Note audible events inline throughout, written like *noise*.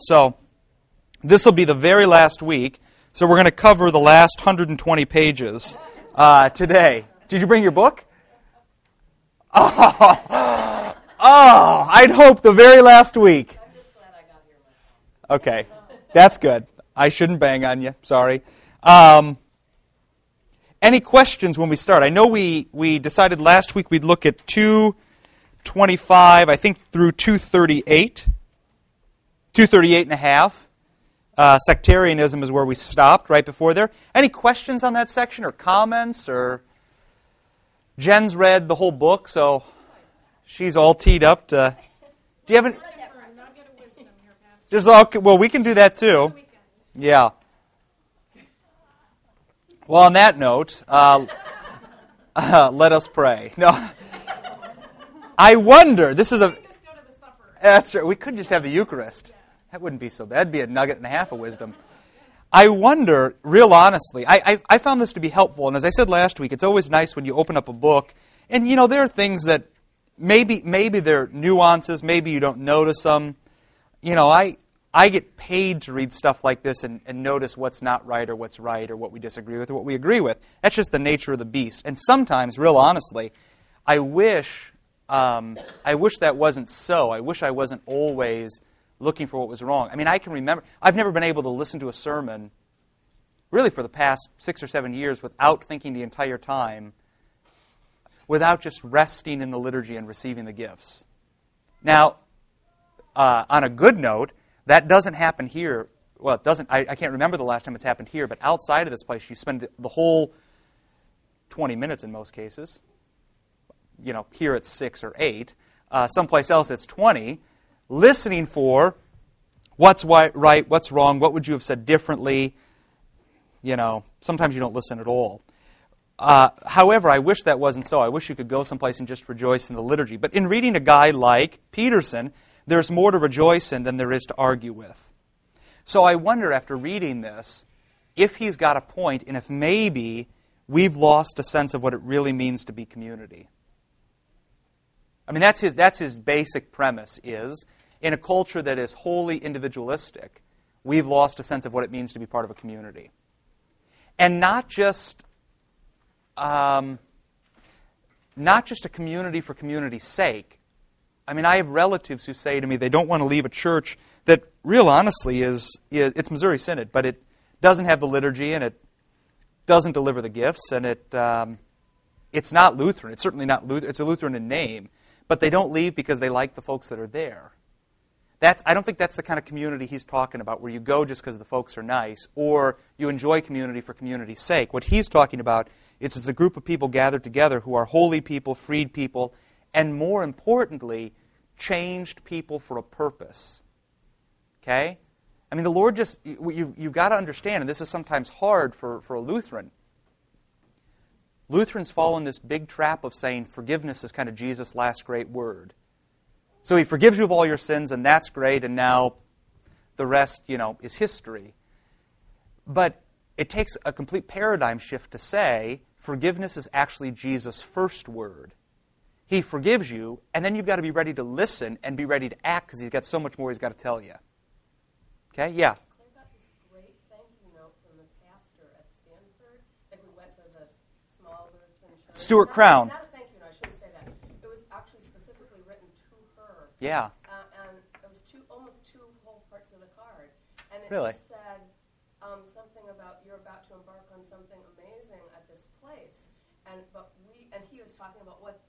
So this will be the very last week. So we're going to cover the last 120 pages uh, today. Did you bring your book? Oh, *laughs* oh, I'd hope the very last week. Okay, that's good. I shouldn't bang on you. Sorry. Um, any questions when we start? I know we, we decided last week we'd look at 225, I think through 238, 238 and a half. Uh, sectarianism is where we stopped right before there. Any questions on that section or comments or Jen's read the whole book, so she's all teed up to. Do you have any? Just okay, well, we can do that too. Yeah. Well, on that note, uh, *laughs* uh, let us pray. *laughs* No, I wonder. This is a. That's right. We could just have the Eucharist. That wouldn't be so bad. That'd be a nugget and a half of wisdom. I wonder, real honestly, I, I, I found this to be helpful. And as I said last week, it's always nice when you open up a book, and you know there are things that maybe maybe they're nuances, maybe you don't notice them. You know, I I get paid to read stuff like this and, and, notice what's not right or what's right or what we disagree with or what we agree with. That's just the nature of the beast. And sometimes, real honestly, I wish um, I wish that wasn't so. I wish I wasn't always looking for what was wrong. I mean, I can remember I've never been able to listen to a sermon really for the past six or seven years without thinking the entire time, without just resting in the liturgy and receiving the gifts. Now, uh, on a good note that doesn't happen here. Well, it doesn't. I, I, can't remember the last time it's happened here, but outside of this place, you spend the, the whole 20 minutes in most cases. You know, here it's six or eight. Uh, someplace else it's 20, listening for what's right, what's wrong, what would you have said differently. You know, sometimes you don't listen at all. Uh, however, I wish that wasn't so. I wish you could go someplace and just rejoice in the liturgy. But in reading a guy like Peterson, there's more to rejoice in than there is to argue with. So I wonder, after reading this, if he's got a point and if maybe we've lost a sense of what it really means to be community. I mean, that's his, that's his basic premise is, in a culture that is wholly individualistic, we've lost a sense of what it means to be part of a community. And not just, um, not just a community for community's sake, I mean, I have relatives who say to me they don't want to leave a church that, real honestly, is, is it's Missouri Synod, but it doesn't have the liturgy and it doesn't deliver the gifts and it um, it's not Lutheran. It's certainly not Lutheran. It's a Lutheran in name, but they don't leave because they like the folks that are there. That's, I don't think that's the kind of community he's talking about, where you go just because the folks are nice, or you enjoy community for community's sake. What he's talking about is it's a group of people gathered together who are holy people, freed people, and more importantly, changed people for a purpose. Okay? I mean, the Lord just, you, you've got to understand, and this is sometimes hard for, for a Lutheran. Lutherans fall in this big trap of saying forgiveness is kind of Jesus' last great word. So he forgives you of all your sins, and that's great, and now the rest, you know, is history. But it takes a complete paradigm shift to say forgiveness is actually Jesus' first word. He forgives you, and then you've got to be ready to listen and be ready to act because he's got so much more he's got to tell you. Okay? Yeah. Stuart Crown. Not thank you, no, I shouldn't say that. It was actually specifically written to her. Yeah. Uh, and it was two, almost two whole parts of the card. And it really? said um, something about you're about to embark on something amazing at this place. And but we and he was talking about what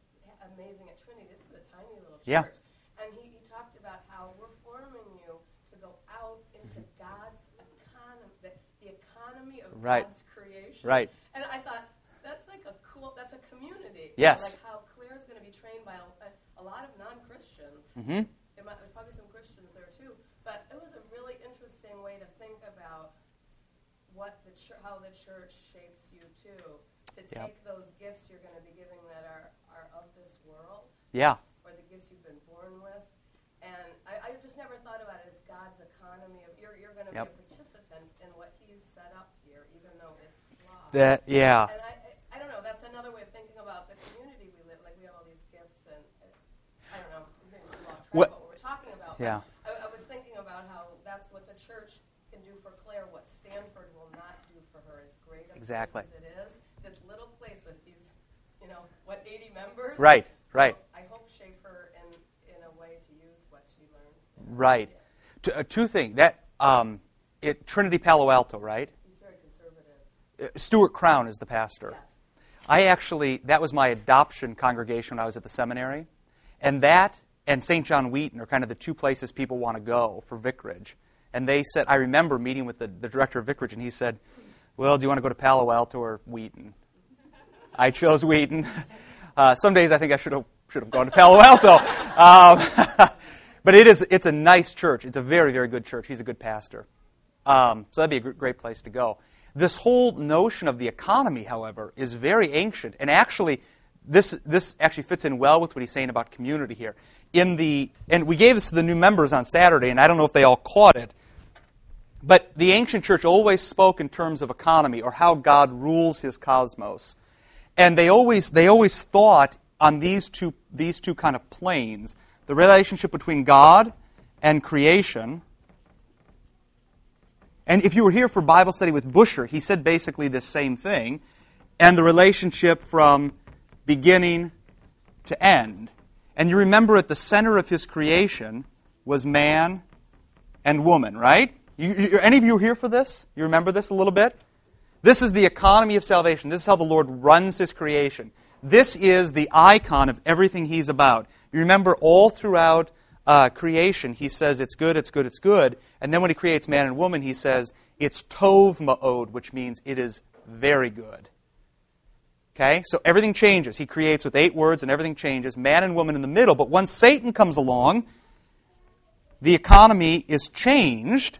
amazing at Trinity. This is a tiny little church. Yeah. And he, he talked about how we're forming you to go out into mm-hmm. God's economy, the, the economy of right. God's creation. Right. And I thought, that's like a cool, that's a community. Yes. Like how Claire's going to be trained by a, a lot of non Christians. Mm-hmm. There might, there's probably some Christians there too. But it was a really interesting way to think about what the ch- how the church shapes you too. To take yep. those gifts you're going to be giving that are are of this world. Yeah. Or the gifts you've been born with. And I, I just never thought about it as God's economy of you're, you're going to yep. be a participant in what He's set up here, even though it's flawed. That yeah. And I, I, I don't know. That's another way of thinking about the community we live. Like we have all these gifts, and I don't know. Maybe it's a track what, what we're talking about. Yeah. I, I was thinking about how that perhaps what the church can do for Claire, what Stanford will not do for her, as great exactly. as it is. This little place with these, you know, what 80 members. Right, right. I hope shape her in in a way to use what she learns. Right. T- uh, two things. That um, it Trinity Palo Alto, right? He's very conservative. Uh, Stuart Crown is the pastor. Yes. I actually that was my adoption congregation when I was at the seminary, and that and St. John Wheaton are kind of the two places people want to go for vicarage. And they said, I remember meeting with the, the director of vicarage, and he said, "Well, do you want to go to Palo Alto or Wheaton?" I chose Wheaton. *laughs* Uh, some days I think I should have should have gone to Palo Alto. Um, *laughs* but it is it's a nice church. It's a very very good church. He's a good pastor. Um, so that'd be a gr- great place to go. This whole notion of the economy, however, is very ancient, and actually, this this actually fits in well with what he's saying about community here. In the and we gave this to the new members on Saturday, and I don't know if they all caught it, but the ancient church always spoke in terms of economy or how God rules His cosmos, and they always they always thought on these two these two kind of planes: the relationship between God and creation and if you were here for Bible study with Busher, he said basically the same thing, and the relationship from beginning to end. And you remember at the center of his creation was man and woman, right? You, you, any of you here for this? You remember this a little bit? This is the economy of salvation. This is how the Lord runs his creation. This is the icon of everything he's about. You remember all throughout uh, creation, he says it's good, it's good, it's good. And then when he creates man and woman, he says it's tov ma'od, which means it is very good. Okay? So everything changes. He creates with eight words and everything changes, man and woman in the middle. But once Satan comes along, the economy is changed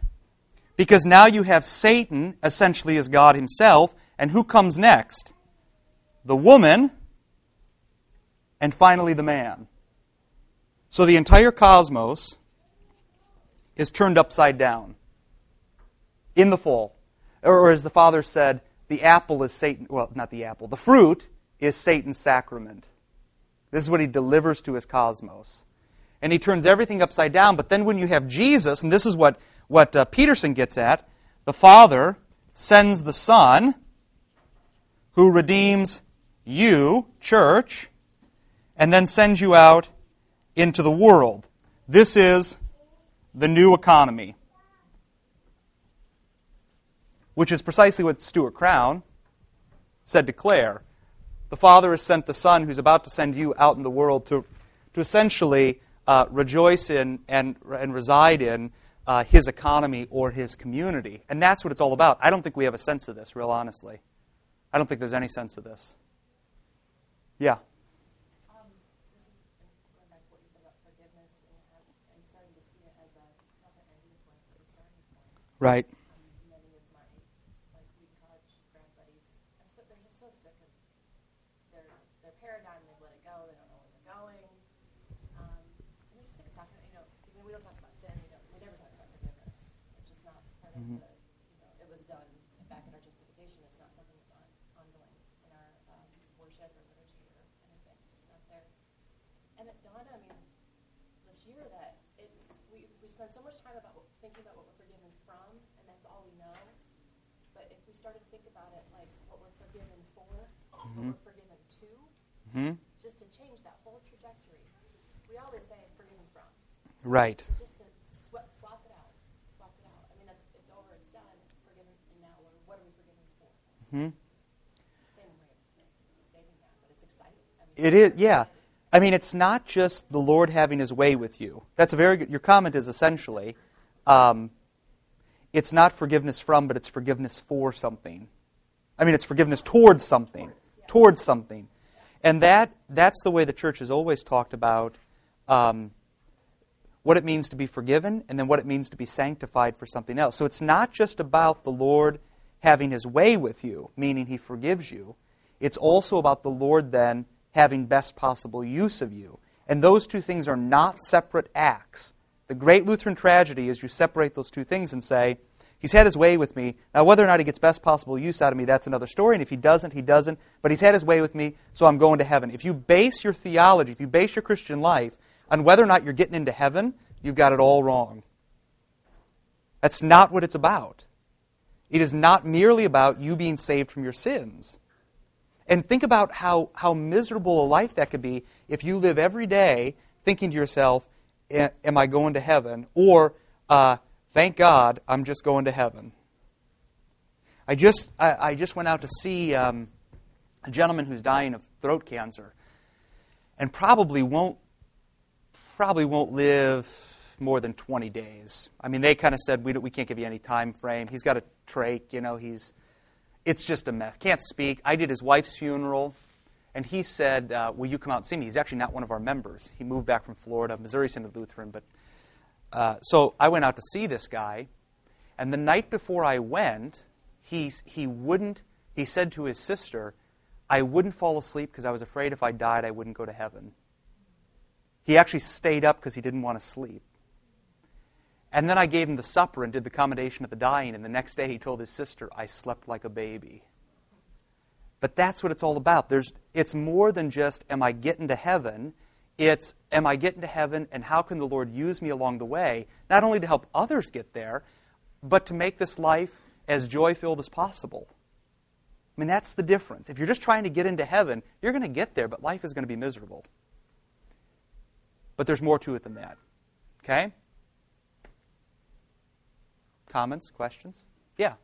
because now you have Satan essentially as God himself. And who comes next? The woman, and finally the man. So the entire cosmos is turned upside down in the fall. Or, as the Father said, the apple is Satan, well, not the apple, the fruit is Satan's sacrament. This is what he delivers to his cosmos. And he turns everything upside down. But then when you have Jesus, and this is what, what uh, Peterson gets at, the Father sends the Son who redeems you, church, and then sends you out into the world. This is the new economy, which is precisely what Stuart Crown said to Claire. The Father has sent the Son who's about to send you out in the world to, to essentially uh, rejoice in and, and reside in uh, his economy or his community. And that's what it's all about. I don't think we have a sense of this, real honestly. I don't think there's any sense of this. Yeah. Um, this is going back to what you said about forgiveness and, have, and starting to see it as a not an ending point, but a starting point. Right. Um, many of my like we college grad buddies, I'm so, they're just so sick of their their paradigm. They've let it go. They don't know where they're going. Um, and they're just sick of talking. You know, I mean, we don't talk about sin. We, don't, we never talk about forgiveness. It's just not part of the. You know, it was done back in our justification. It's not something that's on, ongoing in our um, worship or liturgy or anything. It's just not there. And it dawned on me this year that it's we, we spend so much time about what, thinking about what we're forgiven from, and that's all we know. But if we started to think about it like what we're forgiven for, what we're forgiven to, hmm just to change that whole trajectory. We always say forgiven from, Right. just to sw- swap it out, swap it out. I mean, that's it's over, it's done, forgiven, and now what are, what are we forgiven for? Hmm? Same way of stating that, but it's exciting. I mean, It is, yeah. I mean, it's not just the Lord having His way with you. That's a very good. Your comment is essentially, um, it's not forgiveness from, but it's forgiveness for something. I mean, it's forgiveness towards something, towards something, and that that's the way the church has always talked about um, what it means to be forgiven, and then what it means to be sanctified for something else. So it's not just about the Lord having His way with you, meaning He forgives you. It's also about the Lord then having best possible use of you. And those two things are not separate acts. The great Lutheran tragedy is you separate those two things and say, He's had his way with me. Now, whether or not he gets best possible use out of me, that's another story. And if he doesn't, he doesn't. But he's had his way with me, so I'm going to heaven. If you base your theology, if you base your Christian life on whether or not you're getting into heaven, you've got it all wrong. That's not what it's about. It is not merely about you being saved from your sins. And think about how, how miserable a life that could be if you live every day thinking to yourself, Am I going to heaven? Or, uh, Thank God I'm just going to heaven. I just, I, I just went out to see um, a gentleman who's dying of throat cancer and probably won't, probably won't live more than 20 days. I mean, they kind of said, we, we can't give you any time frame. He's got a trach, you know, he's, it's just a mess. Can't speak. I did his wife's funeral, and he said, uh, Will you come out and see me? He's actually not one of our members. He moved back from Florida, Missouri Synod Lutheran. But uh, so I went out to see this guy, and the night before I went, he, he wouldn't, he said to his sister, I wouldn't fall asleep because I was afraid if I died, I wouldn't go to heaven. He actually stayed up because he didn't want to sleep. And then I gave him the supper and did the commendation of the dying. And the next day he told his sister, I slept like a baby. But that's what it's all about. There's, it's more than just, am I getting to heaven? It's, am I getting to heaven and how can the Lord use me along the way, not only to help others get there, but to make this life as joy filled as possible? I mean, that's the difference. If you're just trying to get into heaven, you're going to get there, but life is going to be miserable. But there's more to it than that. Okay? Comments? Questions? Yeah.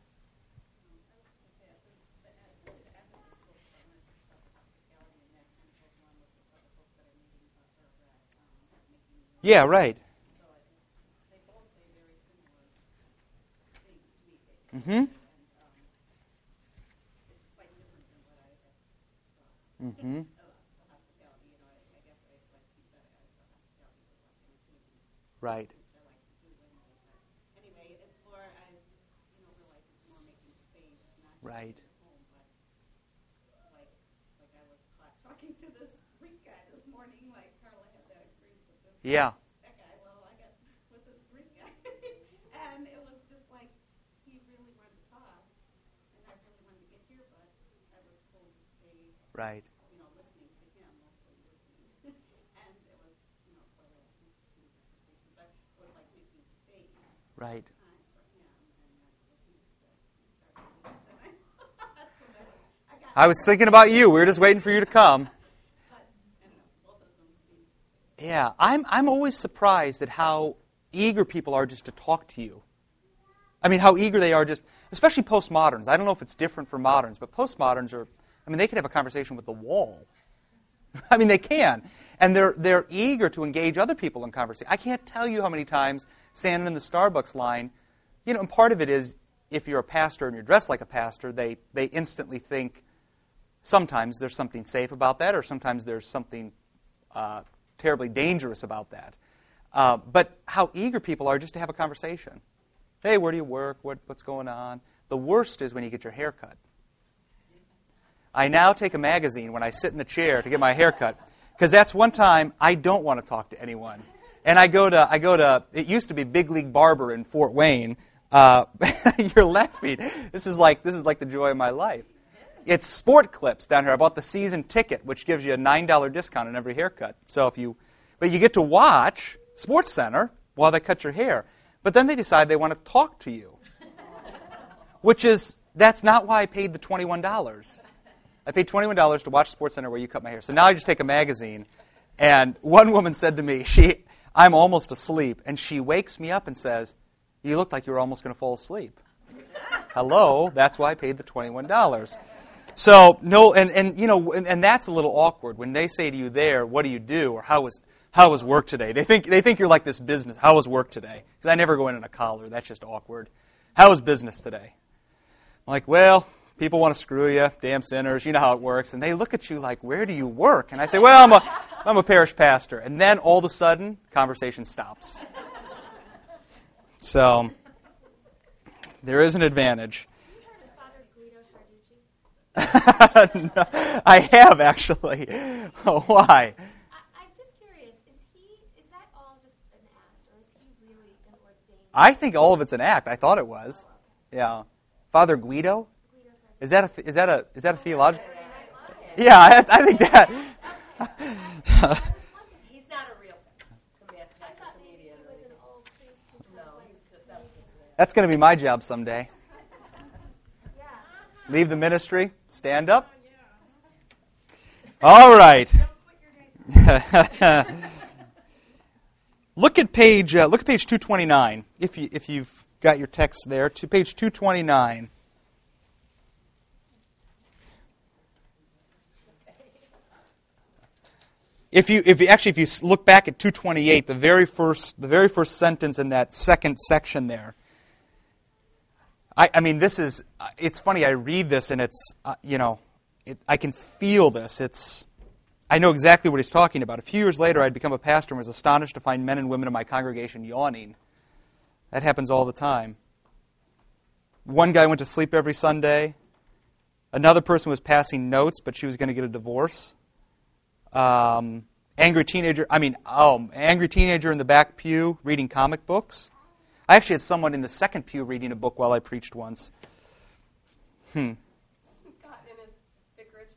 Yeah, right. Mm-hmm. Mm-hmm. Right. Right. talking to this Greek guy this morning, like Carla had that experience with this. Yeah. That guy. Well, I got with this Greek guy, and it was just like he really wanted to talk, and I really wanted to get here, but I was told to *laughs* stay, Right. you know, listening to him, mostly listening, *laughs* and it was, you know, quite a conversation, but it was like making space Right. time for him, and that's what he said. He started, and I, *laughs* so that was, I got. I was thinking about you. We were just waiting for you to come. But, anyway, both of them seemed Yeah, I'm, I'm always surprised at how eager people are just to talk to you. I mean, how eager they are just, especially postmoderns. I don't know if it's different for moderns, but postmoderns are, I mean, they can have a conversation with the wall. *laughs* I mean, they can. And they're, they're eager to engage other people in conversation. I can't tell you how many times standing in the Starbucks line, you know, and part of it is if you're a pastor and you're dressed like a pastor, they, they instantly think sometimes there's something safe about that, or sometimes there's something uh, terribly dangerous about that. Uh, but how eager people are just to have a conversation. Hey, where do you work? What, what's going on? The worst is when you get your hair cut. I now take a magazine when I sit in the chair to get my hair cut because that's one time I don't want to talk to anyone. And I go to, I go to, it used to be Big League Barber in Fort Wayne. Uh, *laughs* you're laughing. This is like, this is like the joy of my life. It's Sport Clips down here. I bought the season ticket, which gives you a $9 discount on every haircut. So if you, but you get to watch Sports Center while they cut your hair. But then they decide they want to talk to you, *laughs* which is, that's not why I paid the $21. I paid $21 to watch Sports Center where you cut my hair. So now I just take a magazine. And one woman said to me, she, I'm almost asleep. And she wakes me up and says, You look like you were almost going to fall asleep. *laughs* Hello, that's why I paid the $21. So, no, and, and you know, and, and that's a little awkward. When they say to you there, What do you do? or How was, how was work today? They think, they think you're like this business. How was work today? Because I never go in in a collar. That's just awkward. How was business today? I'm like, Well, people want to screw you, damn sinners, you know how it works. And they look at you like, where do you work? And I say, well, I'm a, I'm a parish pastor. And then all of a sudden, conversation stops. So, there is an advantage. No, *laughs* I have actually. *laughs* Why? I, I'm just curious. Is he? Is that all just an act, or is he really an ordained? I think all of it's an act. I thought it was. Oh, yeah. Father Guido? Is that a, is that a, is that a theological? Oh, yeah, I, I think that. *laughs* He's not a real comedian. I thought maybe he comedian. was an old priest who No, like he's just, that's just an That's going to be my job someday. Leave the ministry, stand up. All right. *laughs* look at page uh, look at page 229 if you if you've got your text there to page 229. If you, if you actually if you look back at 228, the very first the very first sentence in that second section there, I, I mean, this is, it's funny, I read this and it's, uh, you know, it, I can feel this. It's, I know exactly what he's talking about. A few years later, I'd become a pastor and was astonished to find men and women in my congregation yawning. That happens all the time. One guy went to sleep every Sunday. Another person was passing notes, but she was going to get a divorce. Um, angry teenager, I mean, oh, angry teenager in the back pew reading comic books. I actually had someone in the second pew reading a book while I preached once. Hmm. *laughs* Got in his vicarage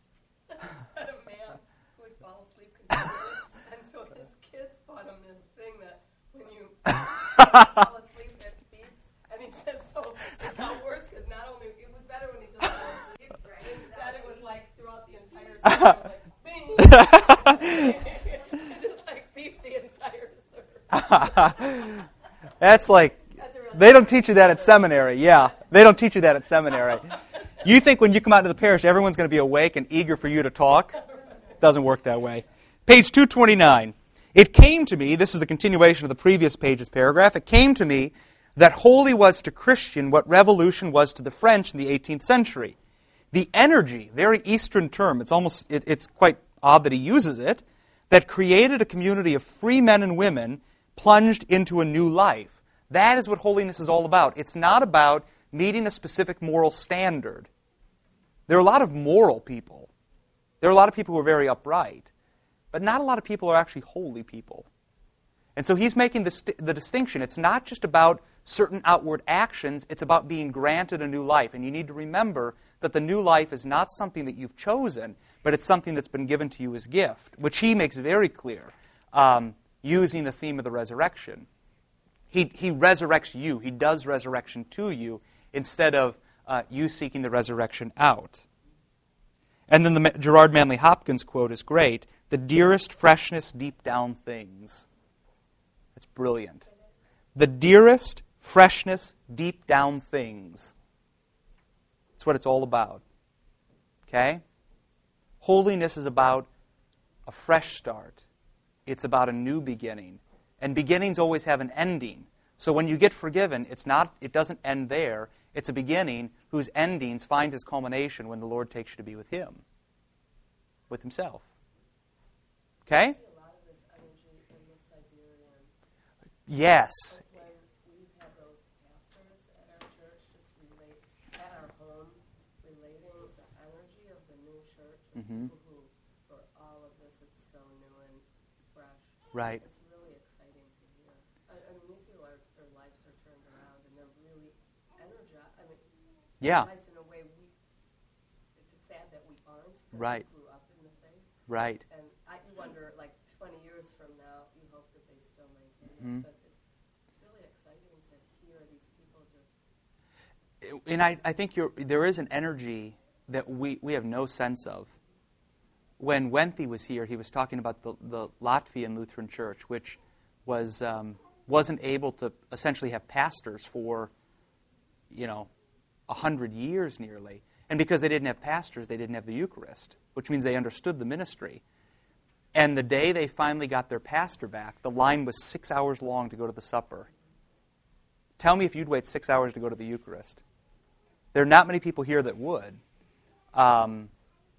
*laughs* had a man who would fall asleep continually, and so his kids bought him this thing that when you *laughs* fall asleep it beeps, and he said so it got worse because not only it was better when he just fell asleep, instead it was like throughout the entire service, it was like bing, it just like beeped the entire service. That's like, they don't teach you that at seminary. Yeah, they don't teach you that at seminary. You think when you come out to the parish, everyone's going to be awake and eager for you to talk? Doesn't work that way. Page 229. It came to me, this is the continuation of the previous page's paragraph, it came to me that holy was to Christian what revolution was to the French in the 18th century. The energy, very Eastern term, it's almost, it, it's quite odd that he uses it, that created a community of free men and women plunged into a new life. That is what holiness is all about. It's not about meeting a specific moral standard. There are a lot of moral people. There are a lot of people who are very upright. But not a lot of people are actually holy people. And so he's making the, st- the distinction. It's not just about certain outward actions, it's about being granted a new life. And you need to remember that the new life is not something that you've chosen, but it's something that's been given to you as gift, which he makes very clear. Um, using the theme of the resurrection. He, he resurrects you, he does resurrection to you instead of uh, you seeking the resurrection out. And then the Gerard Manley Hopkins quote is great the dearest freshness deep down things. It's brilliant. The dearest freshness deep down things. That's what it's all about. Okay? Holiness is about a fresh start it's about a new beginning. And beginnings always have an ending. So when you get forgiven, it's not, it doesn't end there. It's a beginning whose endings find its culmination when the Lord takes you to be with Him, with Himself. Okay? Yes. When we've energized. I mean, Yeah. in a way we, it's sad that we aren't. Right. We grew up in the faith. Right. And I wonder, like 20 years from now, you hope that they still maintain Mhm. it. But it's really exciting to hear these people just. and I, I think you're, there is an energy that we, we have no sense of. When Wenthe was here, he was talking about the, the Latvian Lutheran Church, which was, um, wasn't able to essentially have pastors for, you know, a hundred years nearly. And because they didn't have pastors, they didn't have the Eucharist, which means they understood the ministry. And the day they finally got their pastor back, the line was six hours long to go to the supper. Tell me if you'd wait six hours to go to the Eucharist. There are not many people here that would. Um,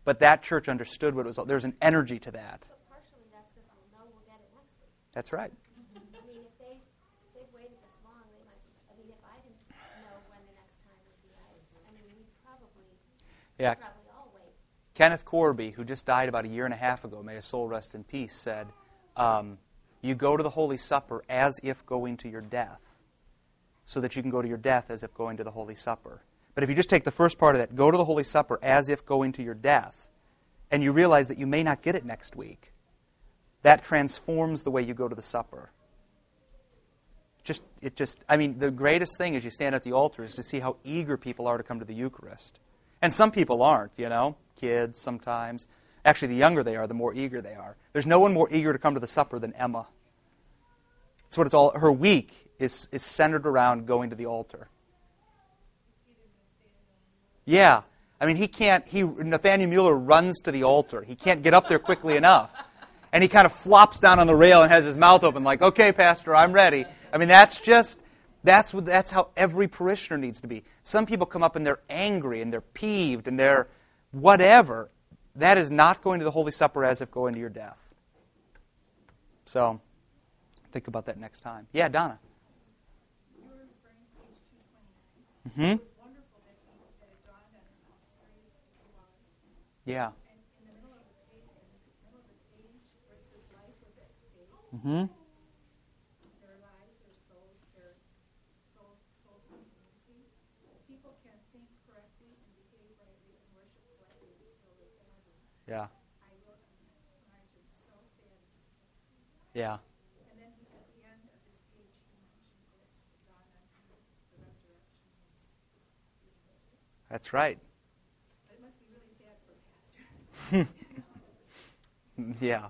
but that church understood what it was. There's an energy to that. But partially that's because we'll know we'll get it next week. That's right. I mean, if they if they've waited this long, they might. I mean, if I didn't know when the next time would be, I, I mean, we probably Yeah. probably all wait. Kenneth Korby, who just died about a year and a half ago, may his soul rest in peace, said, um, You go to the Holy Supper as if going to your death, so that you can go to your death as if going to the Holy Supper. But if you just take the first part of that, go to the Holy Supper as if going to your death, and you realize that you may not get it next week, that transforms the way you go to the supper. just, it just, I mean, the greatest thing as you stand at the altar is to see how eager people are to come to the Eucharist. And some people aren't, you know, kids sometimes. Actually, the younger they are, the more eager they are. There's no one more eager to come to the supper than Emma. That's what it's all, her week is, is centered around going to the altar. Yeah. I mean, he can't, he, Nathaniel Mueller runs to the altar. He can't get up there quickly enough. And he kind of flops down on the rail and has his mouth open, like, okay, Pastor, I'm ready. I mean, that's just, that's, what, that's how every parishioner needs to be. Some people come up and they're angry and they're peeved and they're whatever. That is not going to the Holy Supper as if going to your death. So, think about that next time. Yeah, Donna. Mm-hmm. Yeah. Mm-hmm. their lives, their souls, their souls, souls of humanity. People can think correctly and behave rightly and worship correctly and still live badly. Yeah. I wrote on that margin, so sad. Yeah. And then he, at the end of this page, he mentions it, the dawn on him, the resurrection was was- That's right. But it must be really. Yeah.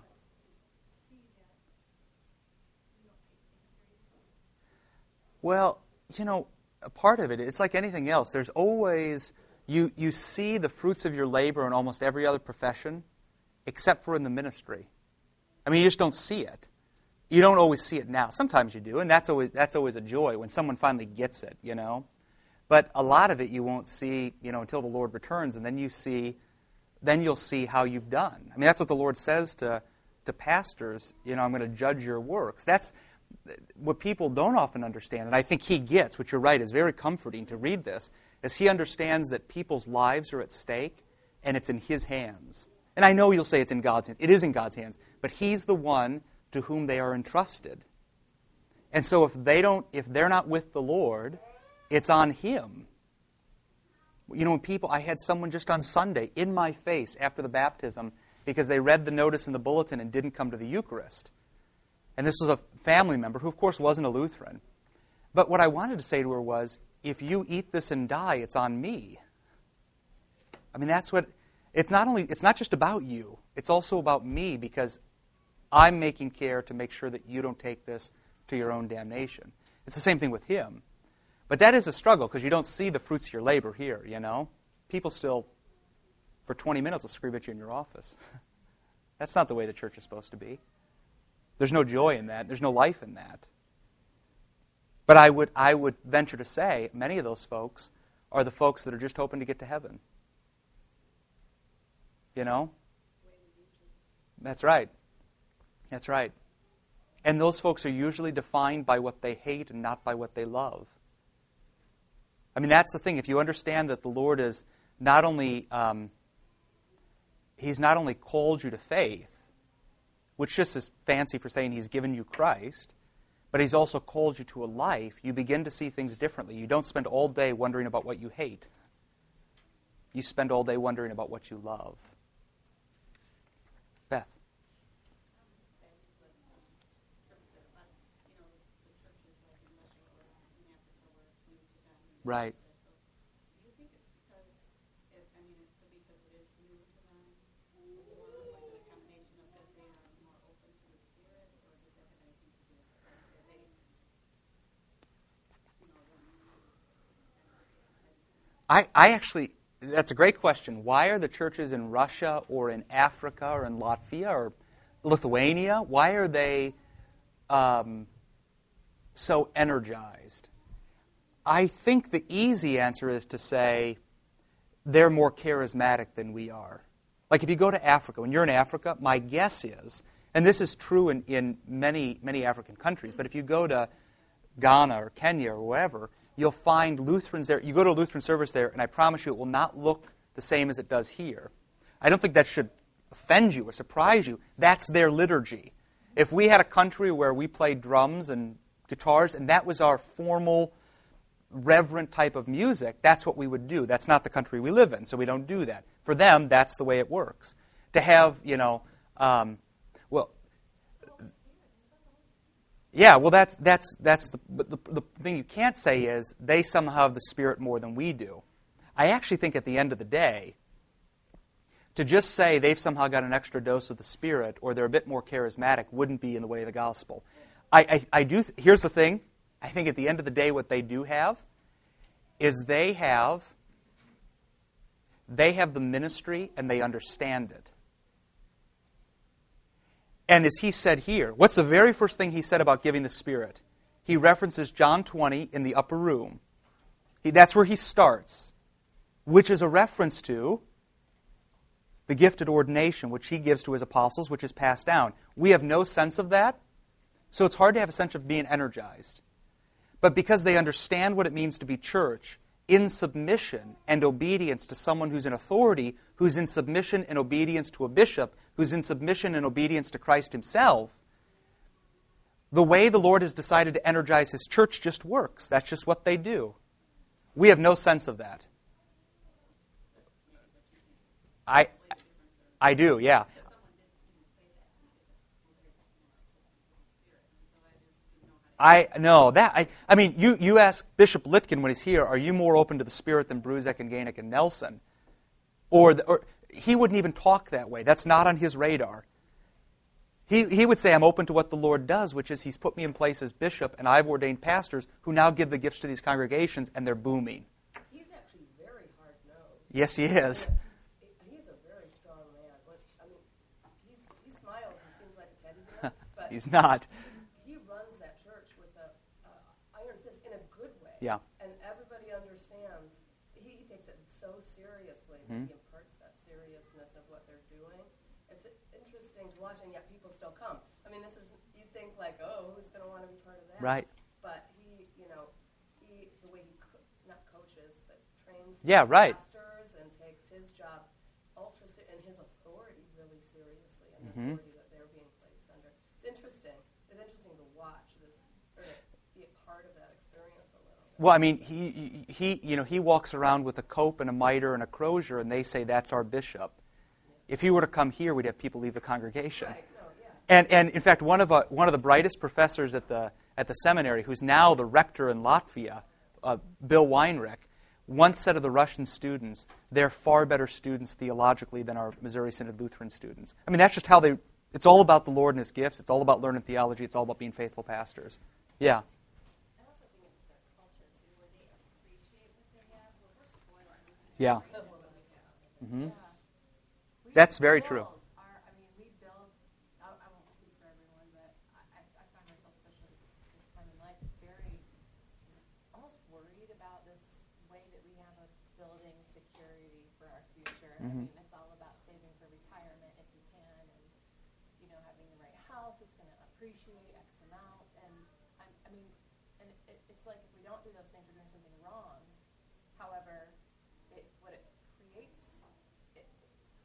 Well, you know, a part of it, it's like anything else. There's always, you, you see the fruits of your labor in almost every other profession, except for in the ministry. I mean, you just don't see it. You don't always see it now. Sometimes you do, and that's always, that's always a joy when someone finally gets it, you know. But a lot of it you won't see, you know, until the Lord returns, and then you see, then you'll see how you've done. I mean, that's what the Lord says to, to pastors. You know, I'm going to judge your works. That's what people don't often understand, and I think he gets, which you're right, is very comforting to read this, is he understands that people's lives are at stake, and it's in his hands. And I know you'll say it's in God's hands. It is in God's hands, but he's the one to whom they are entrusted. And so if they don't, if they're not with the Lord, it's on him. You know, people, I had someone just on Sunday in my face after the baptism because they read the notice in the bulletin and didn't come to the Eucharist. And this was a family member who, of course, wasn't a Lutheran. But what I wanted to say to her was, if you eat this and die, it's on me. I mean, that's what, it's not only, it's not just about you, it's also about me because I'm making care to make sure that you don't take this to your own damnation. It's the same thing with him. But that is a struggle because you don't see the fruits of your labor here, you know? People still, for 20 minutes, will scream at you in your office. *laughs* That's not the way the church is supposed to be. There's no joy in that, there's no life in that. But I would, I would venture to say many of those folks are the folks that are just hoping to get to heaven. You know? That's right. That's right. And those folks are usually defined by what they hate and not by what they love. I mean, that's the thing. If you understand that the Lord is not only, um, He's not only called you to faith, which just is fancy for saying He's given you Christ, but He's also called you to a life, you begin to see things differently. You don't spend all day wondering about what you hate, you spend all day wondering about what you love. Beth. Right. Do you think it's because, it, I mean, it could be because it is new to them more, or is it a combination of that they are more open to the Spirit, or does that have anything to do with it? Are they, you know, the I, I actually, that's a great question. Why are the churches in Russia or in Africa or in Latvia or Lithuania, why are they um, so energized? I think the easy answer is to say they're more charismatic than we are. Like if you go to Africa, when you're in Africa, my guess is, and this is true in, in many, many African countries, but if you go to Ghana or Kenya or wherever, you'll find Lutherans there. You go to a Lutheran service there, and I promise you it will not look the same as it does here. I don't think that should offend you or surprise you. That's their liturgy. If we had a country where we played drums and guitars, and that was our formal, reverent type of music, that's what we would do. That's not the country we live in, so we don't do that. For them, that's the way it works. To have, you know, um, well, Yeah, well, that's that's that's the, the the thing you can't say is they somehow have the Spirit more than we do. I actually think at the end of the day, to just say they've somehow got an extra dose of the Spirit or they're a bit more charismatic wouldn't be in the way of the gospel. I, I, I do. Here's the thing. I think at the end of the day, what they do have is they have they have the ministry and they understand it. And as he said here, what's the very first thing he said about giving the Spirit? He references John 20 in the upper room. He, that's where he starts, which is a reference to the gifted ordination, which he gives to his apostles, which is passed down. We have no sense of that, so it's hard to have a sense of being energized. But because they understand what it means to be church, in submission and obedience to someone who's in authority, who's in submission and obedience to a bishop, who's in submission and obedience to Christ himself, the way the Lord has decided to energize his church just works. That's just what they do. We have no sense of that. I, I do, yeah. I know that I I mean you you ask Bishop Lytkin when he's here, are you more open to the Spirit than Bruzek and Gainick and Nelson? Or, the, or he wouldn't even talk that way. That's not on his radar. He, he would say, I'm open to what the Lord does, which is He's put me in place as bishop, and I've ordained pastors who now give the gifts to these congregations, and they're booming. He's actually very hard nosed. Yes, he is. He's a very strong man. But, I mean, he smiles and seems like a teddy bear, *laughs* but He's not. he runs that church with a uh, iron fist in a good way. Yeah. And everybody understands. He, he takes it so seriously. Mhm. He imparts that seriousness of what they're doing. It's interesting to watch, and yet people still come. I mean, this is you think like, oh, who's going to want to be part of that? Right. But he, you know, he the way he co- not coaches but trains Yeah, right. pastors and takes his job ultra and his authority really seriously and Mhm. the authority that they're being placed under. It's interesting. It's interesting to watch this or to be a part of that experience a little. Bit. Well, I mean, he, he, you know, he walks around with a cope and a mitre and a crozier, and they say that's our bishop. If he were to come here, we'd have people leave the congregation. Right. And, and in fact, one of, uh, one of the brightest professors at the, at the seminary, who's now the rector in Latvia, uh, Bill Weinrich, once said of the Russian students, they're far better students theologically than our Missouri Synod Lutheran students. I mean, that's just how they, it's all about the Lord and His gifts. It's all about learning theology. It's all about being faithful pastors. Yeah. I also think it's their culture too, where they appreciate what they have. Well, we're spoiled. Yeah. Yeah. hmm We That's very true. build Our, I mean, we build. I, I won't speak for everyone, but I, I, I find myself, especially this, this time in life, very almost worried about this way that we have of building security for our future. I Mhm. mean, it's all about saving for retirement if you can, and you know, having the right house is going to appreciate X amount. And I, I mean, and it, it's like if we don't do those things, we're doing something wrong. However, it, what it creates it,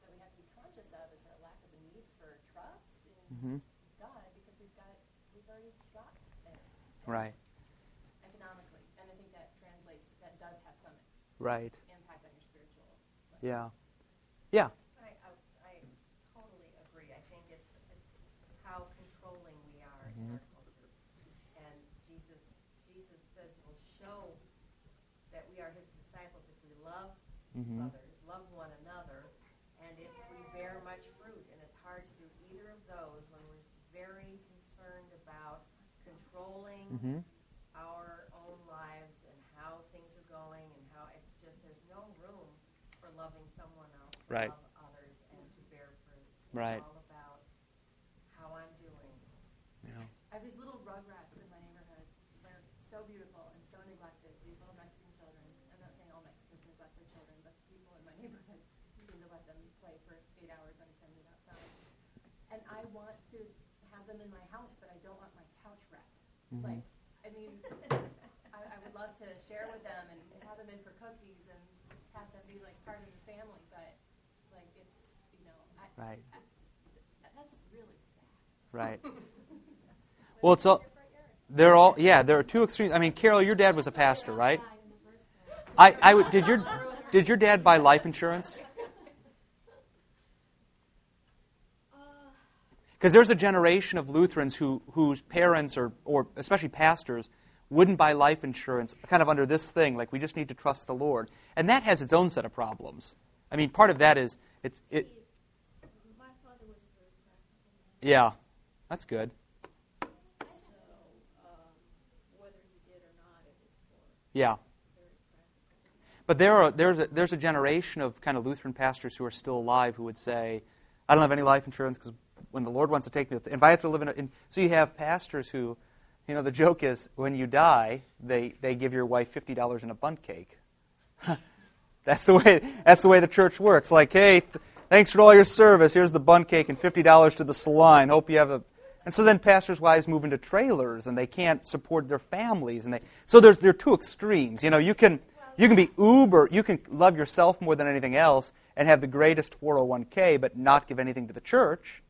that we have to be conscious of is a lack of a need for trust in hmm God because we've got we've already got it Right. economically, and I think that translates. That does have some Right. impact on your spiritual. life. Yeah. Yeah. I, I, I totally agree. I think it's, it's how controlling we are in our culture. And Jesus, Jesus says we'll show that we are his disciples if we love Mhm. others, love one another, and if we bear much fruit. And it's hard to do either of those when we're very concerned about controlling hmm our own lives and how things are going and how it's just there's no room for loving someone else, Right. love others, and to bear fruit. Right. It's all about how I'm doing. Yeah. I have these little rugrats in my neighborhood. They're so beautiful and so neglected. These little Mexican children. I'm not saying all Mexicans neglect their children, but people in my *laughs* neighborhood seem to let them play for eight hours they're outside. And I want to have them in my house, but I don't want my couch wrecked. Mhm. Like, I mean, I, I would love to share with them and have them in for cookies and have them be like part of the family, but like it's, you know, I, Right. That's really sad. Right. *laughs* Well, it's all. They're all. Yeah. There are two extremes. I mean, Carol, your dad was a pastor, right? Outside in the first place. I. I would. Did your. Did your dad buy life insurance? *laughs* Uh, Because there's a generation of Lutherans who, whose parents, or, or especially pastors, wouldn't buy life insurance kind of under this thing, like we just need to trust the Lord. And that has its own set of problems. I mean, part of that is it's it. My father was a very practical man. Yeah, that's good. So, um, whether he did or not, it was for Yeah. But there are, there's, a, there's a generation of kind of Lutheran pastors who are still alive who would say, I don't have any life insurance because when the Lord wants to take me, if I have to live in, a, in so you have pastors who, you know, the joke is when you die, they, they give your wife fifty dollars in a Bundt cake. *laughs* that's the way that's the way the church works. Like, hey, th- thanks for all your service. Here's the Bundt cake and fifty dollars to the salon. Hope you have a. And so then pastors' wives move into trailers and they can't support their families. And they so there's there are two extremes. You know, you can you can be uber, you can love yourself more than anything else and have the greatest 401k, but not give anything to the church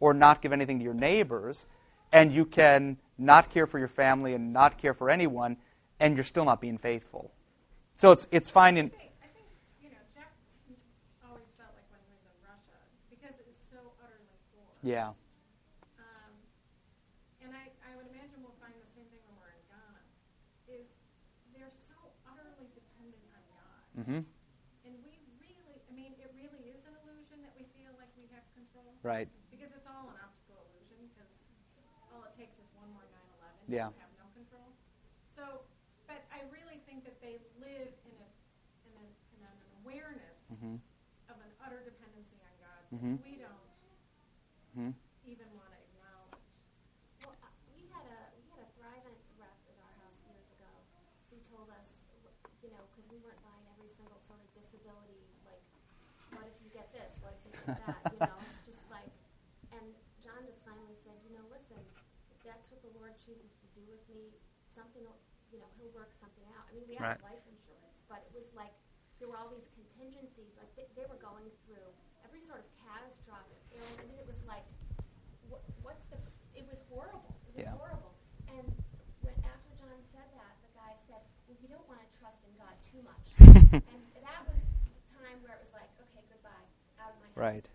or not give anything to your neighbors, and you can not care for your family and not care for anyone, and you're still not being faithful. So it's it's finding. I think, I think, you know, Jeff always felt like when he was in Russia, because it was so utterly poor. Yeah. Um, and I, I would imagine we'll find the same thing when we're in Ghana, is they're so utterly dependent on God. hmm And we really, I mean, it really is an illusion that we feel like we have control. Right. Because it's all an optical illusion, because all it takes is one more 9/11. Yeah. You have no control. So, but I really think that they live in a in, a, in an awareness Mhm. of an utter dependency on God Mm-hmm. we Mhm. even want to acknowledge. Well, uh, we had a we had a Thrivent rep at our house years ago who told us, you know, because we weren't buying every single sort of disability, like, what if you get this, what if you get that, you know, it's just like, and John just finally said, you know, listen, if that's what the Lord chooses to do with me, something, will, you know, He'll work something out. I mean, we had Right. life insurance, but it was like there were all these contingencies, like they, they were going through every sort of catastrophic ailment. I mean, it was like what, what's the it was horrible it was Yeah. horrible and when after john said that the guy said well you don't want to trust in god too much *laughs* and that was the time where it was like okay goodbye out of my house Right.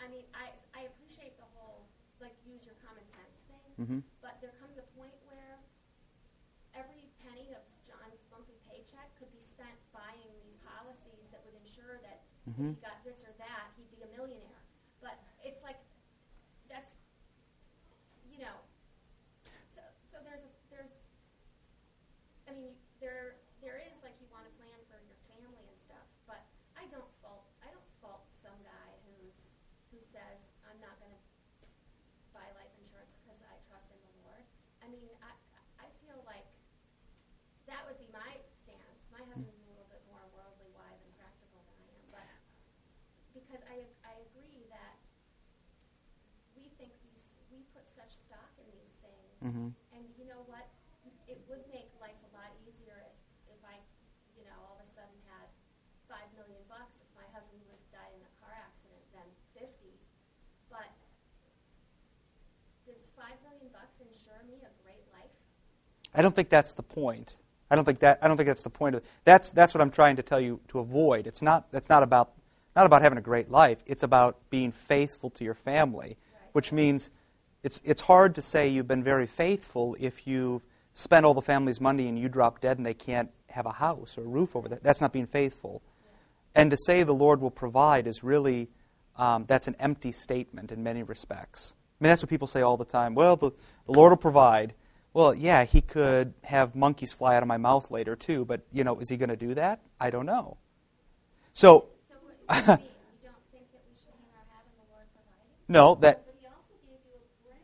i mean i i appreciate the whole like use your common sense thing Mhm. but there comes a point where every penny of john's monthly paycheck could be spent buying these policies that would ensure that Mhm. if he got this or that he'd be a millionaire but it's like that's you know so so there's a, there's I mean there there is like you want to plan for your family and stuff but I don't fault I don't fault some guy who's who says I'm not going to buy life insurance because I trust in the Lord I mean I I feel like that would be my stance my husband's a little bit more worldly wise and practical than I am but because I, I agree that we think these, we put such stock in Mhm. And you know what? It would make life a lot easier if, if I, you know, all of a sudden had five million bucks if my husband was died in a car accident than fifty. But does five million bucks insure me a great life? I don't think that's the point. I don't think that I don't think that's the point of that's that's what I'm trying to tell you to avoid. It's not that's not about not about having a great life. It's about being faithful to your family, which means it's it's hard to say you've been very faithful if you've spent all the family's money and you drop dead and they can't have a house or a roof over that. That's not being faithful. And to say the Lord will provide is really um, that's an empty statement in many respects. I mean, that's what people say all the time. Well, the, the Lord will provide. Well, yeah, he could have monkeys fly out of my mouth later too, but you know, is he going to do that? I don't know. So, So what, what do you mean? You don't think that we should hang our hat on the Lord providing? *laughs* no, that But he also gave you a brain.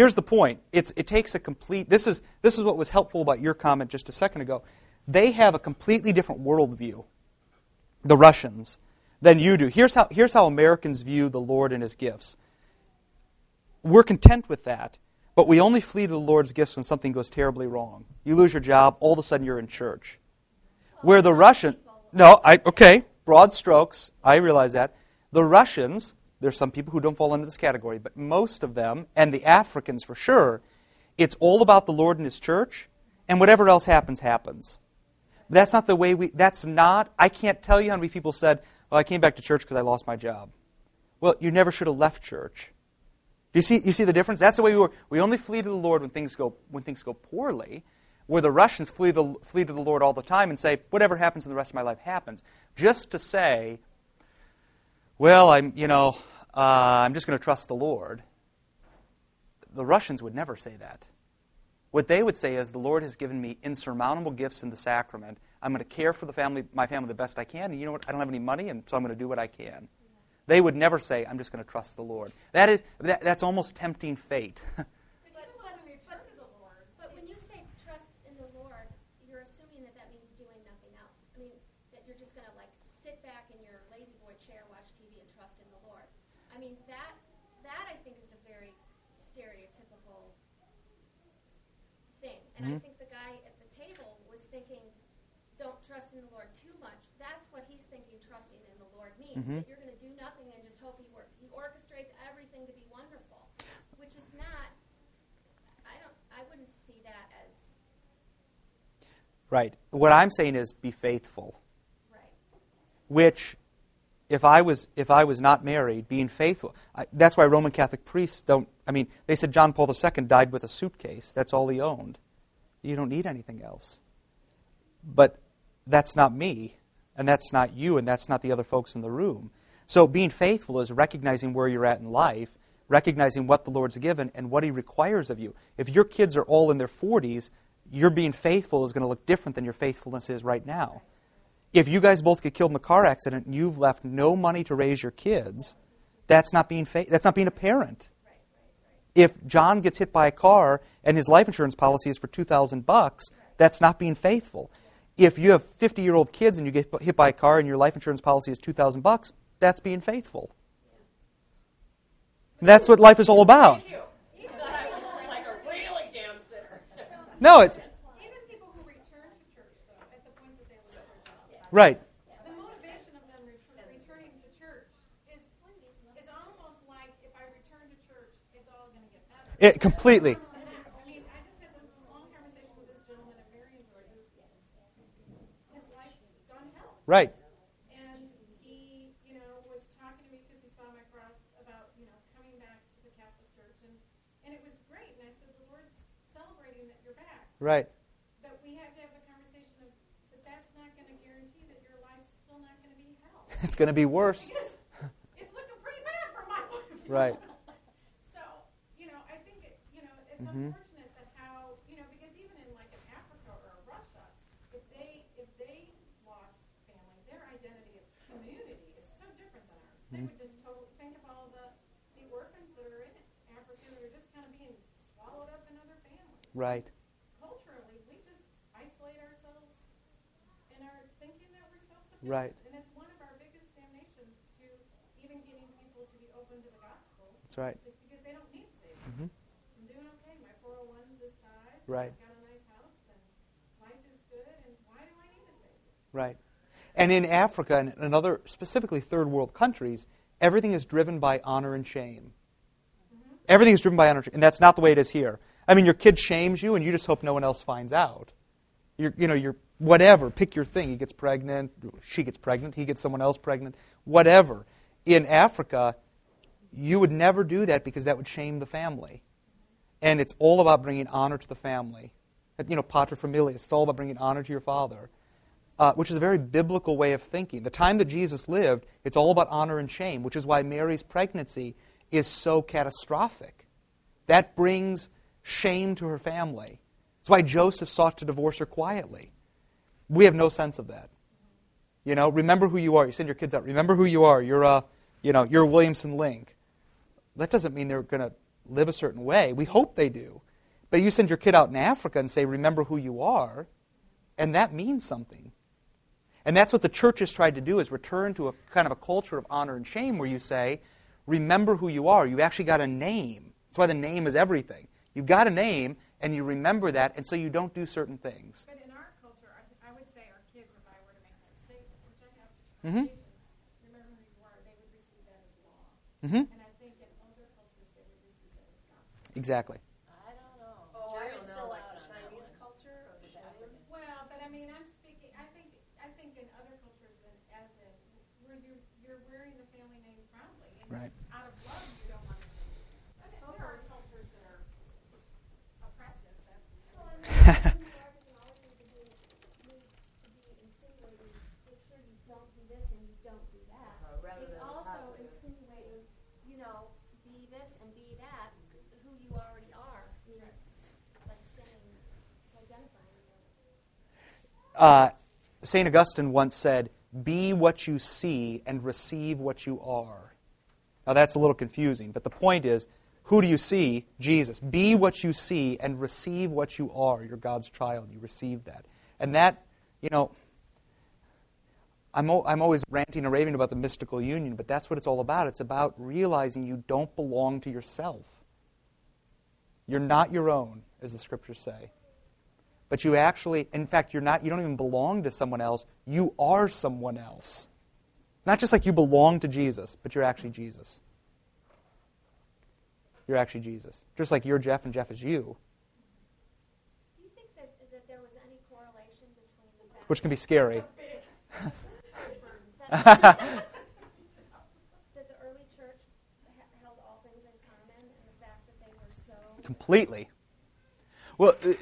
Here's the point. It's, it takes a complete. This is this is what was helpful about your comment just a second ago. They have a completely different worldview, the Russians, than you do. Here's how here's how Americans view the Lord and His gifts. We're content with that, but we only flee to the Lord's gifts when something goes terribly wrong. You lose your job, all of a sudden you're in church. Where the Russian, no, I okay, broad strokes. I realize that the Russians. There's some people who don't fall into this category, but most of them, and the Africans for sure, it's all about the Lord and His church, and whatever else happens, happens. That's not the way we. That's not. I can't tell you how many people said, "Well, I came back to church because I lost my job." Well, you never should have left church. Do you see, you see the difference? That's the way we were. We only flee to the Lord when things go, when things go poorly, where the Russians flee, the, flee to the Lord all the time and say, whatever happens in the rest of my life happens. Just to say, well, I'm, you know, uh, I'm just going to trust the Lord. The Russians would never say that. What they would say is, the Lord has given me insurmountable gifts in the sacrament. I'm going to care for the family, my family the best I can, and you know what? I don't have any money, and so I'm going to do what I can. They would never say, I'm just going to trust the Lord. That is, that, that's almost tempting fate. *laughs* But, but, but, but when you say trust in the Lord, you're assuming that that means doing nothing else. I mean, that you're just going to like sit back in your lazy boy chair, watch TV, and trust in the Lord. I mean, that that I think is a very stereotypical thing. And I Mhm. think the guy at the table was thinking, don't trust in the Lord too much. That's what he's thinking trusting in the Lord means. Mhm. That you're going to do nothing and just hope he, work, he orchestrates everything to be wonderful, which is not. I don't. I wouldn't see that as right. What I'm saying is, be faithful. right. which if I was if I was not married, being faithful. I, that's why Roman Catholic priests don't. I mean, they said John Paul II died with a suitcase. That's all he owned. You don't need anything else. But that's not me, and that's not you, and that's not the other folks in the room. So being faithful is recognizing where you're at in life, recognizing what the Lord's given and what He requires of you. If your kids are all in their 40s, your being faithful is going to look different than your faithfulness is right now if you guys both get killed in a car accident and you've left no money to raise your kids, that's not being fa- that's not being a parent. If John gets hit by a car and his life insurance policy is for two thousand bucks, that's not being faithful. If you have fifty-year-old kids and you get hit by a car and your life insurance policy is two thousand bucks, that's being faithful. That's what life is all about. Thank you. You to hell, Right. and he, you know, was talking to me because he saw my cross about, you know, coming back to the Catholic Church, and and it was great. And I said, the Lord's celebrating that you're back. Right. But we have to have the conversation of that that's *laughs* not going to guarantee that your life's still not going to be hell. It's going to be worse. Because *laughs* it's looking pretty bad from my view. Right. So, you know, I think, it, you know, it's Mhm. unfortunate that how, you know, because even in like in Africa or Russia, if they if they lost family, their identity of community is so different than ours. They would just totally think of all the the orphans that are in Africa that are just kind of being swallowed up in other families Right. culturally, we just isolate ourselves in our thinking that we're self-sufficient. Right. And it's one of our biggest damnations to even getting people to be open to the gospel, That's right. is because they don't need Savior. Mhm. I'm doing okay. My 401's this size. Right. I've got a nice house, and life is good, and why do I need a Savior? Right. And in Africa and in other, specifically third world countries, everything is driven by honor and shame. Everything is driven by honor, and that's not the way it is here. I mean, your kid shames you, and you just hope no one else finds out. You're, you know, you're whatever. Pick your thing. He gets pregnant. She gets pregnant. He gets someone else pregnant. Whatever. In Africa, you would never do that because that would shame the family. And it's all about bringing honor to the family. You know, pater familias. It's all about bringing honor to your father uh, which is a very biblical way of thinking. The time that Jesus lived, it's all about honor and shame, which is why Mary's pregnancy is so catastrophic. That brings shame to her family. It's why Joseph sought to divorce her quietly. We have no sense of that. You know, remember who you are. You send your kids out. Remember who you are. You're a, you know, you're a Williamson Link. That doesn't mean they're going to live a certain way. We hope they do. But you send your kid out in Africa and say, remember who you are, and that means something. And that's what the church has tried to do is return to a kind of a culture of honor and shame where you say, remember who you are. You've actually got a name. That's why the name is everything. You've got a name and you remember that and so you don't do certain things. But in our culture, I, I would say our kids, if I were to make that statement, which I have, Mhm. remember who you are, they would receive that as law. hmm And I think in other cultures, they would receive that as gospel. Exactly. I don't know. Oh, I don't still know, like out on that Chinese one. culture or The Chinese? African. Well, but I mean, I'm speaking. I think I think in other cultures, and as in where you you're you're wearing the family name proudly. And Right. Out of love, you don't want to. And there are cultures that are oppressive. That's, Well, I mean, everything always needs to be, need to be insinuating, make sure you don't do this and you don't do that. Uh, rather It's than also positive. insinuating, you know, be this and be that, who you already are. I mean, it's like saying, it's identifying you. Uh, St. Augustine once said, Be what you see and receive what you are. Now, that's a little confusing, but the point is, who do you see? Jesus. Be what you see and receive what you are. You're God's child. You receive that. And that, you know, I'm, o- I'm always ranting and raving about the mystical union, but that's what it's all about. It's about realizing you don't belong to yourself. You're not your own, as the scriptures say but you actually in fact you're not you don't even belong to someone else. You are someone else. Not just like you belong to jesus but you're actually jesus. You're actually jesus. Just like you're jeff and jeff is you. Do you think that, that there was any correlation between the which can be scary. that, that the early church *laughs* ha- held all things in common and the fact that they were so completely well uh,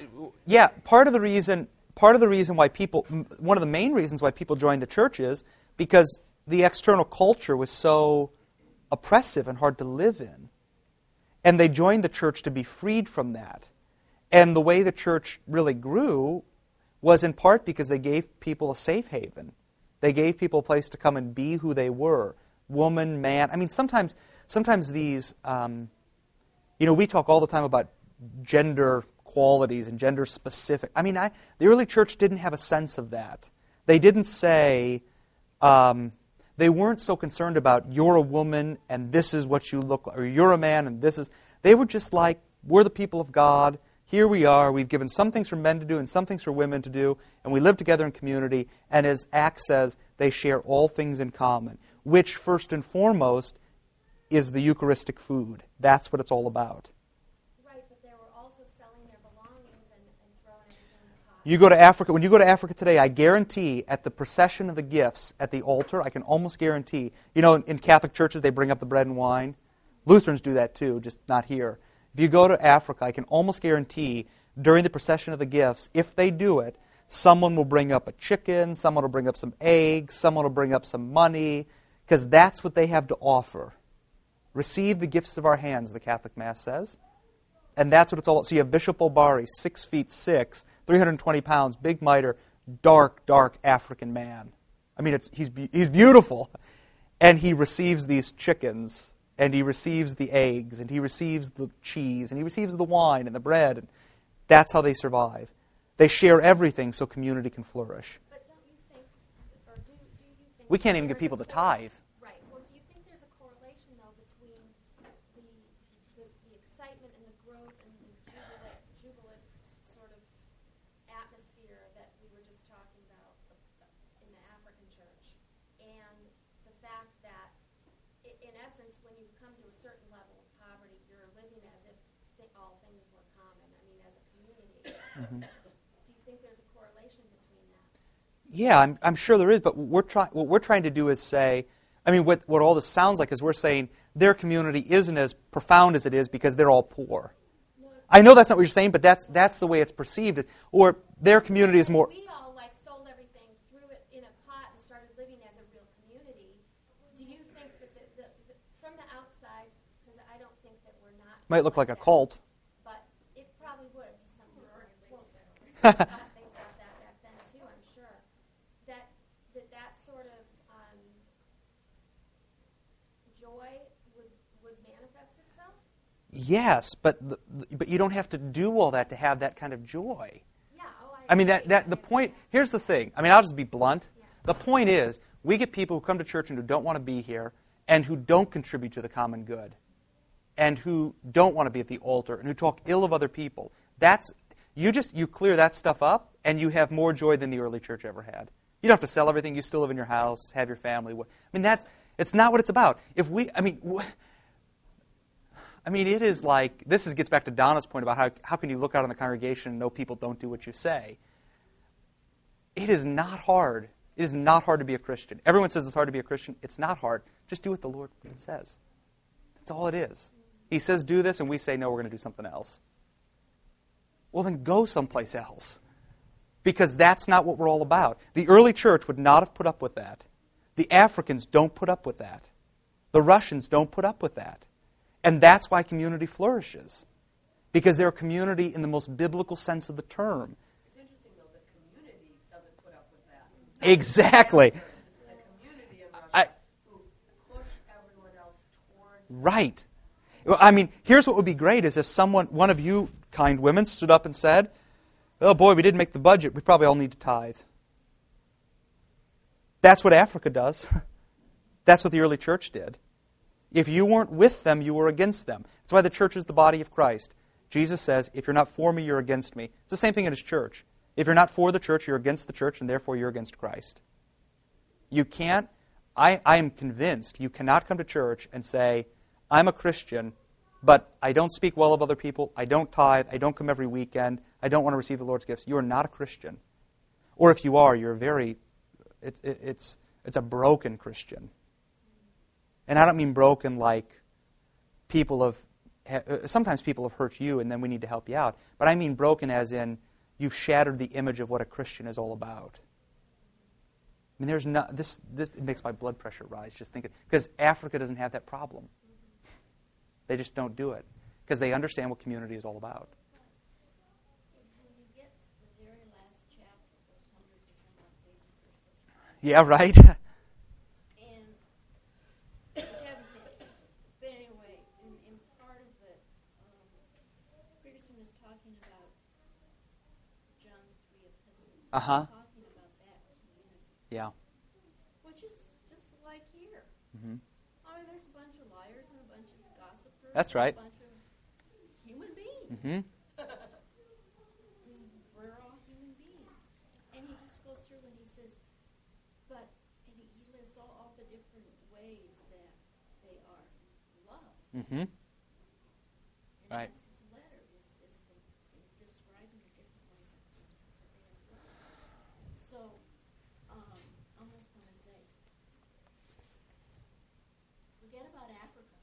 yeah part of the reason part of the reason why people one of the main reasons why people joined the church is because the external culture was so oppressive and hard to live in. And they joined the church to be freed from that. And the way the church really grew was in part because they gave people a safe haven. They gave people a place to come and be who they were woman man. I mean sometimes sometimes these um, you know, we talk all the time about gender qualities and gender specific. I mean, I, the early church didn't have a sense of that. They didn't say, um, they weren't so concerned about you're a woman and this is what you look like, or you're a man and this is. They were just like, we're the people of God. Here we are. We've given some things for men to do and some things for women to do, and we live together in community. And as Acts says, they share all things in common, which first and foremost is the Eucharistic food. That's what it's all about. right, but they were also selling their belongings and, and throwing everything in the pot. You go to Africa, when you go to Africa today, I guarantee at the procession of the gifts at the altar, I can almost guarantee, you know, in, in Catholic churches, they bring up the bread and wine. Lutherans do that too, just not here. If you go to Africa, I can almost guarantee during the procession of the gifts, if they do it, someone will bring up a chicken, someone will bring up some eggs, someone will bring up some money, because that's what they have to offer. Receive the gifts of our hands, the Catholic Mass says. And that's what it's all about. So you have Bishop Obare, six feet six, 320 pounds, big mitre, dark, dark African man. I mean, it's, he's, he's beautiful. And he receives these chickens, and he receives the eggs, and he receives the cheese, and he receives the wine and the bread. And that's how they survive. They share everything so community can flourish. But don't you think, or do, do you think... We can't even get people to tithe. Right. Well, do you think there's a correlation, though, between the, the, the excitement and the growth and the jubilant, jubilant sort of atmosphere that we were just talking about uh, in the African church and the fact that, i- in essence, when you come to a certain level of poverty, you're living as if th- all things were common, I mean, as a community. Do you think there's a correlation between that? Yeah, I'm, I'm sure there is, but what we're, try, what we're trying to do is say, I mean, what, what all this sounds like is we're saying their community isn't as profound as it is because they're all poor. I know that's not what you're saying, but that's, that's the way it's perceived. Or their community is more. We all like sold everything, threw it in a pot, and started living as a real community. Do you think that the, the, the, from the outside, because I don't think that we're not Might look like a cult. but it probably would *laughs* to some people. Well, they thought, they thought that back then too, I'm sure. That that that sort of um, joy would would manifest itself. Yes, but, the, but you don't have to do all that to have that kind of joy. Yeah. Oh, I. I mean, that, that, the point, here's the thing. I mean, I'll just be blunt. The point is, we get people who come to church and who don't want to be here and who don't contribute to the common good and who don't want to be at the altar and who talk ill of other people. That's, you just, you clear that stuff up and you have more joy than the early church ever had. You don't have to sell everything. You still live in your house, have your family. I mean, that's, it's not what it's about. If we, I mean, wh- I mean, it is like this is, gets back to Donna's point about how, how can you look out on the congregation and know people don't do what you say. It is not hard. It is not hard to be a Christian. Everyone says it's hard to be a Christian. It's not hard. Just do what the Lord says. That's all it is. He says do this, and we say, no, we're going to do something else. Well, then go someplace else. Because that's not what we're all about. The early church would not have put up with that. The Africans don't put up with that. The Russians don't put up with that. And that's why community flourishes. Because they're a community in the most biblical sense of the term. It's interesting, though, the community doesn't put up with that. Exactly. It's the community in Russia I- who push everyone else towards Right. Well, I mean, here's what would be great is if someone, one of you kind women, stood up and said, Oh boy, we didn't make the budget. We probably all need to tithe. That's what Africa does. *laughs* That's what the early church did. If you weren't with them, you were against them. That's why the church is the body of Christ. Jesus says, if you're not for me, you're against me. It's the same thing in his church. If you're not for the church, you're against the church, and therefore you're against Christ. You can't, I, I am convinced, you cannot come to church and say, I'm a Christian, but I don't speak well of other people, I don't tithe, I don't come every weekend, I don't want to receive the Lord's gifts. You are not a Christian. Or if you are, you're very, it, it, it's, it's a broken Christian. And I don't mean broken like people have, uh, sometimes people have hurt you and then we need to help you out. But I mean broken as in you've shattered the image of what a Christian is all about. I mean, there's not, this, this it makes my blood pressure rise just thinking, because Africa doesn't have that problem. They just don't do it because they understand what community is all about. Yeah, you *laughs* get to the very last chapter, those hundred and some odd pages, Yeah, right? and which I haven't finished. But anyway, in, in part of it, um, Peterson was talking about John's three epistles. Uh-huh. Talking about that community, yeah. which is just like here. hmm I mean, there's a bunch of liars and a bunch of gossipers. That's right. A bunch of human beings. hmm *laughs* We're all human beings. And he just goes through and he says, but, and he, he lists all, all the different ways that they are loved. hmm And Right. that's his letter, is, is the, in describing the different ways that they that they are loved. So, um, I almost want to say, forget about Africa.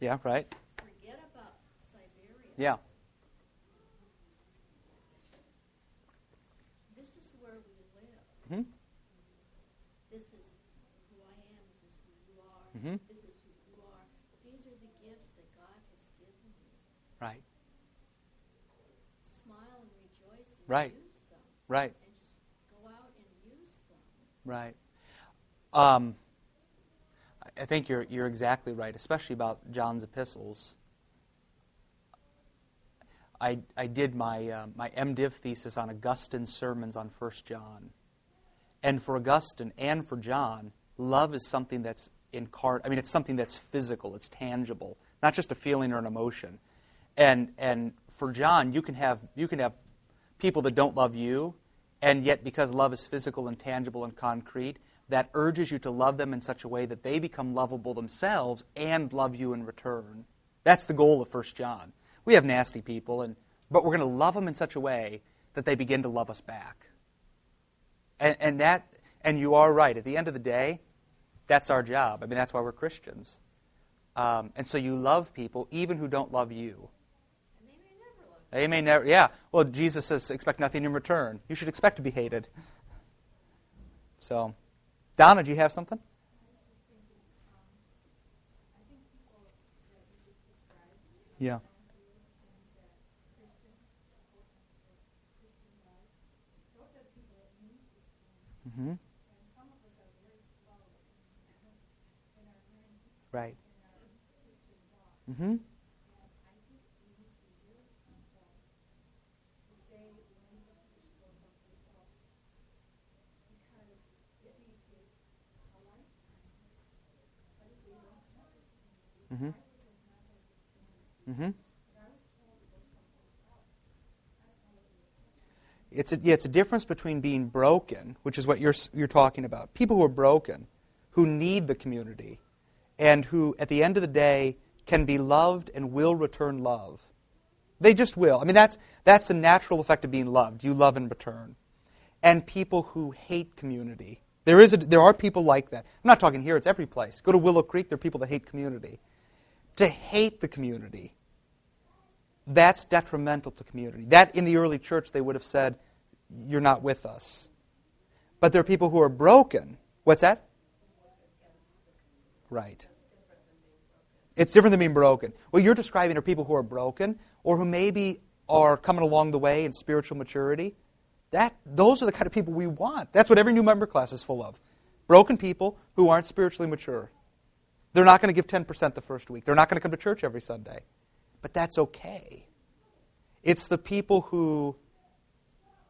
Yeah, right? Forget about Siberia. Yeah. This is where we live. hmm This is who I am. This is who you are. Mhm. This is who you are. These are the gifts that God has given you. Right. Smile and rejoice and Right. use them. Right. And just go out and use them. Right. Um, I- think you're, you're exactly right, especially about John's epistles. I, I did my, uh, my MDiv thesis on Augustine's sermons on 1 John. And for Augustine and for John, love is something that's incarnate. I mean, it's something that's physical, it's tangible, not just a feeling or an emotion. And, and for John, you can, have, you can have people that don't love you, and yet because love is physical and tangible and concrete, that urges you to love them in such a way that they become lovable themselves and love you in return. That's the goal of 1 John. We have nasty people, and, but we're going to love them in such a way that they begin to love us back. And, and that, and you are right. At the end of the day, that's our job. I mean, that's why we're Christians. Um, and so you love people even who don't love you. And they may never love They may never, yeah. Well, Jesus says, expect nothing in return. You should expect to be hated. So, Donna, do you have something? Yeah. Mm-hmm. Right. Mm-hmm. Mm-hmm. Mm-hmm. It's a, yeah, it's a difference between being broken, which is what you're, you're talking about. People who are broken, who need the community, and who, at the end of the day, can be loved and will return love. They just will. I mean, that's, that's the natural effect of being loved. You love in return. And people who hate community, There, is a, there are people like that. I'm not talking here, it's every place. Go to Willow Creek, there are people that hate community. To hate the community, that's detrimental to community. That, in the early church, they would have said, You're not with us. But there are people who are broken. What's that? Right. It's different than being broken. What you're describing are people who are broken or who maybe are coming along the way in spiritual maturity. That, those are the kind of people we want. That's what every new member class is full of. Broken people who aren't spiritually mature. They're not going to give 10% the first week. They're not going to come to church every Sunday. But that's okay. It's the people who,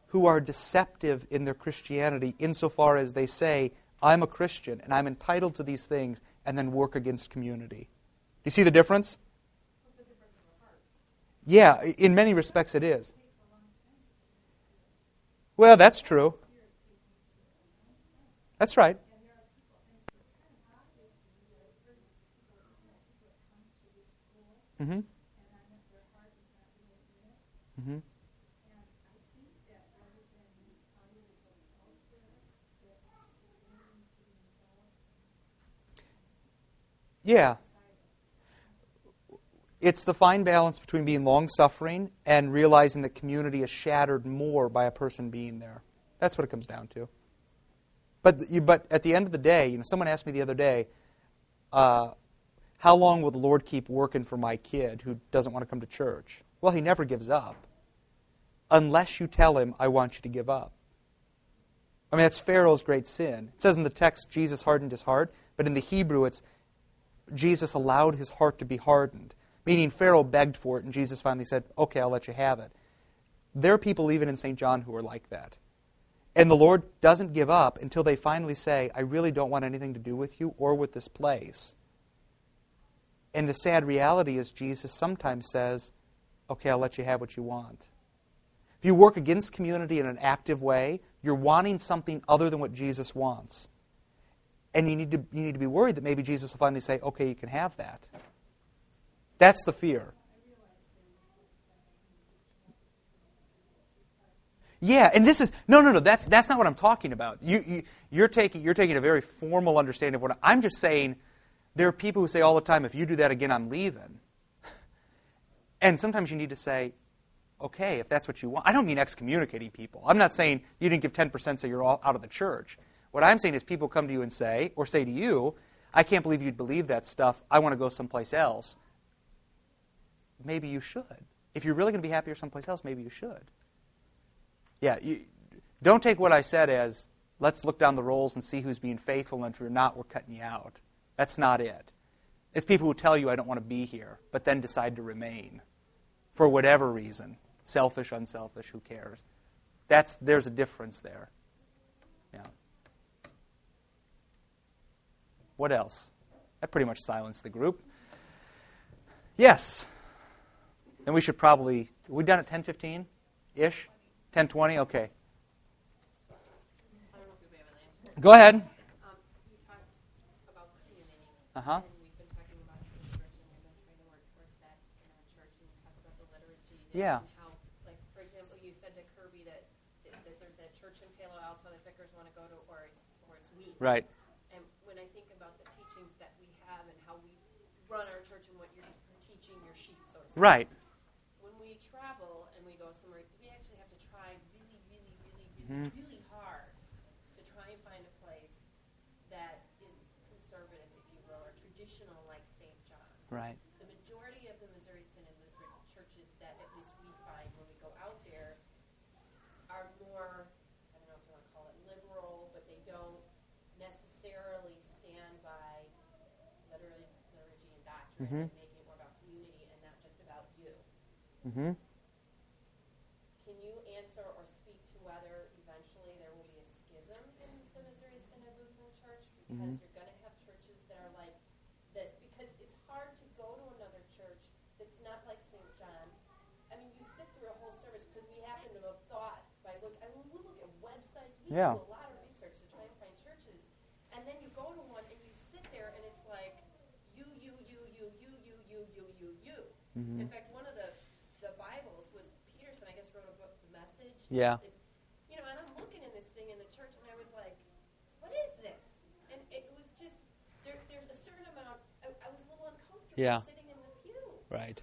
who are deceptive in their Christianity insofar as they say, I'm a Christian and I'm entitled to these things, and then work against community. Do you see the difference? Yeah, in many respects it is. Well, that's true. That's right. Mm-hmm. Mm-hmm. Yeah. It's the fine balance between being long suffering and realizing that community is shattered more by a person being there. That's what it comes down to. But, you, but at the end of the day, you know, someone asked me the other day, uh, how long will the Lord keep working for my kid who doesn't want to come to church? Well, he never gives up. Unless you tell him, I want you to give up. I mean, that's Pharaoh's great sin. It says in the text, Jesus hardened his heart, but in the Hebrew, it's Jesus allowed his heart to be hardened, meaning Pharaoh begged for it, and Jesus finally said, Okay, I'll let you have it. There are people even in St. John who are like that. And the Lord doesn't give up until they finally say, I really don't want anything to do with you or with this place. And the sad reality is, Jesus sometimes says, Okay, I'll let you have what you want. If you work against community in an active way, you're wanting something other than what Jesus wants. And you need, to, you need to be worried that maybe Jesus will finally say, okay, you can have that. That's the fear. Yeah, and this is no, no, no. That's that's not what I'm talking about. You, you you're taking you're taking a very formal understanding of what I'm just saying. There are people who say all the time, "If you do that again, I'm leaving." *laughs* And sometimes you need to say, "Okay, if that's what you want." I don't mean excommunicating people. I'm not saying you didn't give 10%, so you're all out of the church. What I'm saying is people come to you and say, or say to you, I can't believe you'd believe that stuff. I want to go someplace else. Maybe you should. If you're really going to be happier someplace else, maybe you should. Yeah, you, don't take what I said as, let's look down the rolls and see who's being faithful, and if you're not, we're cutting you out. That's not it. It's people who tell you, I don't want to be here, but then decide to remain for whatever reason selfish, unselfish, who cares? That's, there's a difference there. Yeah. What else? That pretty much silenced the group. Yes. Then we should probably. We done at 10:15 ish? 10:20. Okay. Go ahead. Um, you talked about community. Uh huh. And we've been talking about church, and we've been trying to work towards that in our church. And talk about the liturgy. and Yeah. How, like, for example, you said to Kirby that, that, that there's that church in Palo Alto that vicars want to go to, or it's, or it's weak. Right. And when I think about the teachings that we have and how we run our church and what you're teaching your sheep, so to speak. Right. When we travel and we go somewhere, we actually have to try really, really, really, really, Mhm. really hard to try and find a place that is conservative, if you will, or traditional like St. John. Right. The majority of the Missouri Synod Lutheran churches that at least we find when we go out there are more, I don't know if you want to call it liberal, but they don't necessarily stand by liturgy, liturgy and doctrine Mhm. and making it more about community and not just about you. Mm-hmm. Can you answer or speak to whether eventually there will be a schism in the Missouri Synod Lutheran Church? Because Mhm. Yeah. do a lot of research to try and find churches, and then you go to one and you sit there and it's like you, you, you, you, you, you, you, you, you, you. Mm-hmm. In fact, one of the the Bibles was Peterson, I guess, wrote a book, The Message. Yeah. You know, and I'm looking in this thing in the church, and I was like, what is this? And it was just there, there's a certain amount. I, I was a little uncomfortable yeah. sitting. Right.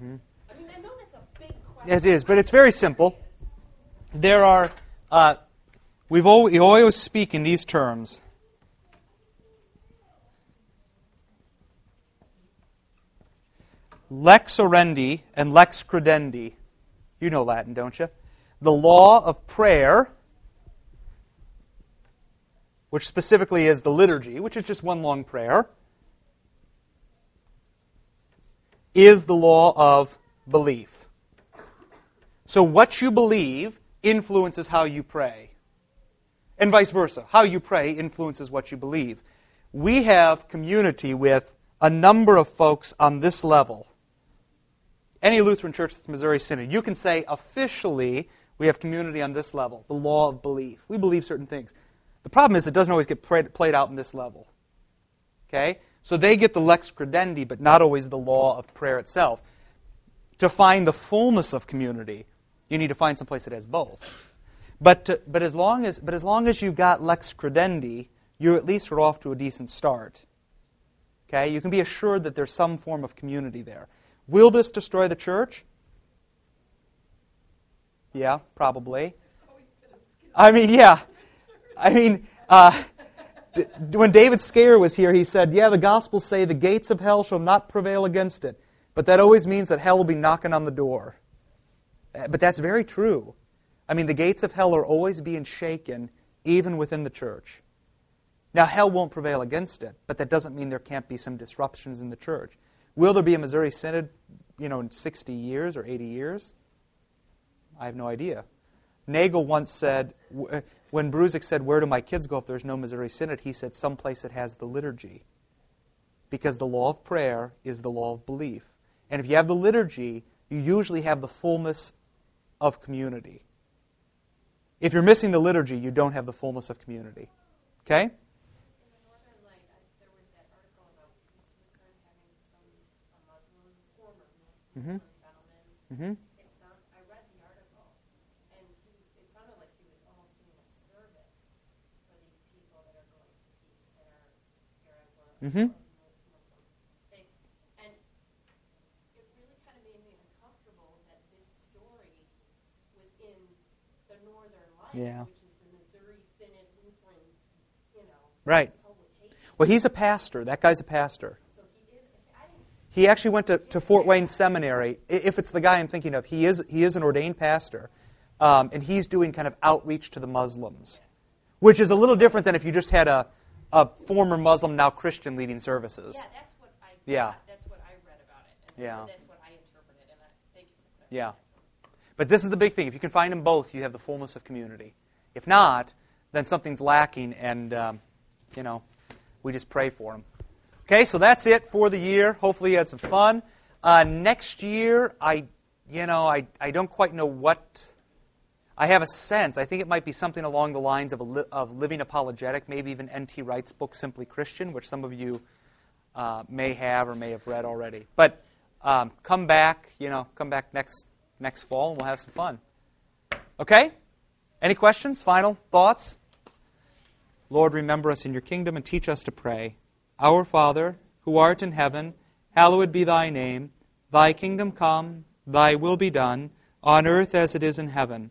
I mean, I know that's a big question. It is, but it's very simple. There are, uh, we've always, we always speak in these terms. Lex orandi and lex credendi. You know Latin, don't you? The law of prayer, which specifically is the liturgy, which is just one long prayer, is the law of belief. So, what you believe influences how you pray. And vice versa. How you pray influences what you believe. We have community with a number of folks on this level. Any Lutheran church that's Missouri Synod, you can say officially we have community on this level, the law of belief. We believe certain things. The problem is it doesn't always get played out in this level. Okay? So they get the lex credendi, but not always the law of prayer itself. To find the fullness of community, you need to find some place that has both. But, to, but, as long as, but as long as you've got lex credendi, you at least are off to a decent start. Okay? You can be assured that there's some form of community there. Will this destroy the church? Yeah, probably. I mean, yeah. I mean, uh, when David Scaer was here, he said, Yeah, the Gospels say the gates of hell shall not prevail against it. But that always means that hell will be knocking on the door. Uh, But that's very true. I mean, the gates of hell are always being shaken, even within the church. Now, hell won't prevail against it, but that doesn't mean there can't be some disruptions in the church. Will there be a Missouri Synod, you know, in 60 years or 80 years? I have no idea. Nagel once said, uh, when Bruzik said, Where do my kids go if there's no Missouri Synod? He said, Someplace that has the liturgy. Because the law of prayer is the law of belief. And if you have the liturgy, you usually have the fullness of community. If you're missing the liturgy, you don't have the fullness of community. Okay? In the you know, Right. Well, he's a pastor. That guy's a pastor. He is. I didn't. He actually went to, to Fort Wayne Seminary. If it's the guy I'm thinking of, he is, he is an ordained pastor. Um, and he's doing kind of outreach to the Muslims, which is a little different than if you just had a, a former Muslim, now Christian leading services. Yeah, that's what I. Yeah. That's what I read about it. And Yeah. That's what I interpreted, and I thank you. Yeah. But this is the big thing. If you can find them both, you have the fullness of community. If not, then something's lacking, and, um, you know, we just pray for them. Okay, so that's it for the year. Hopefully, you had some fun. Uh, next year, I, you know, I, I don't quite know what. I have a sense. I think it might be something along the lines of, li- of living apologetic, maybe even N.T. Wright's book, Simply Christian, which some of you uh, may have or may have read already. But um, come back, you know, come back next next fall, and we'll have some fun. Okay? Any questions? Final thoughts? Lord, remember us in your kingdom and teach us to pray. Our Father, who art in heaven, hallowed be thy name. Thy kingdom come, thy will be done, on earth as it is in heaven.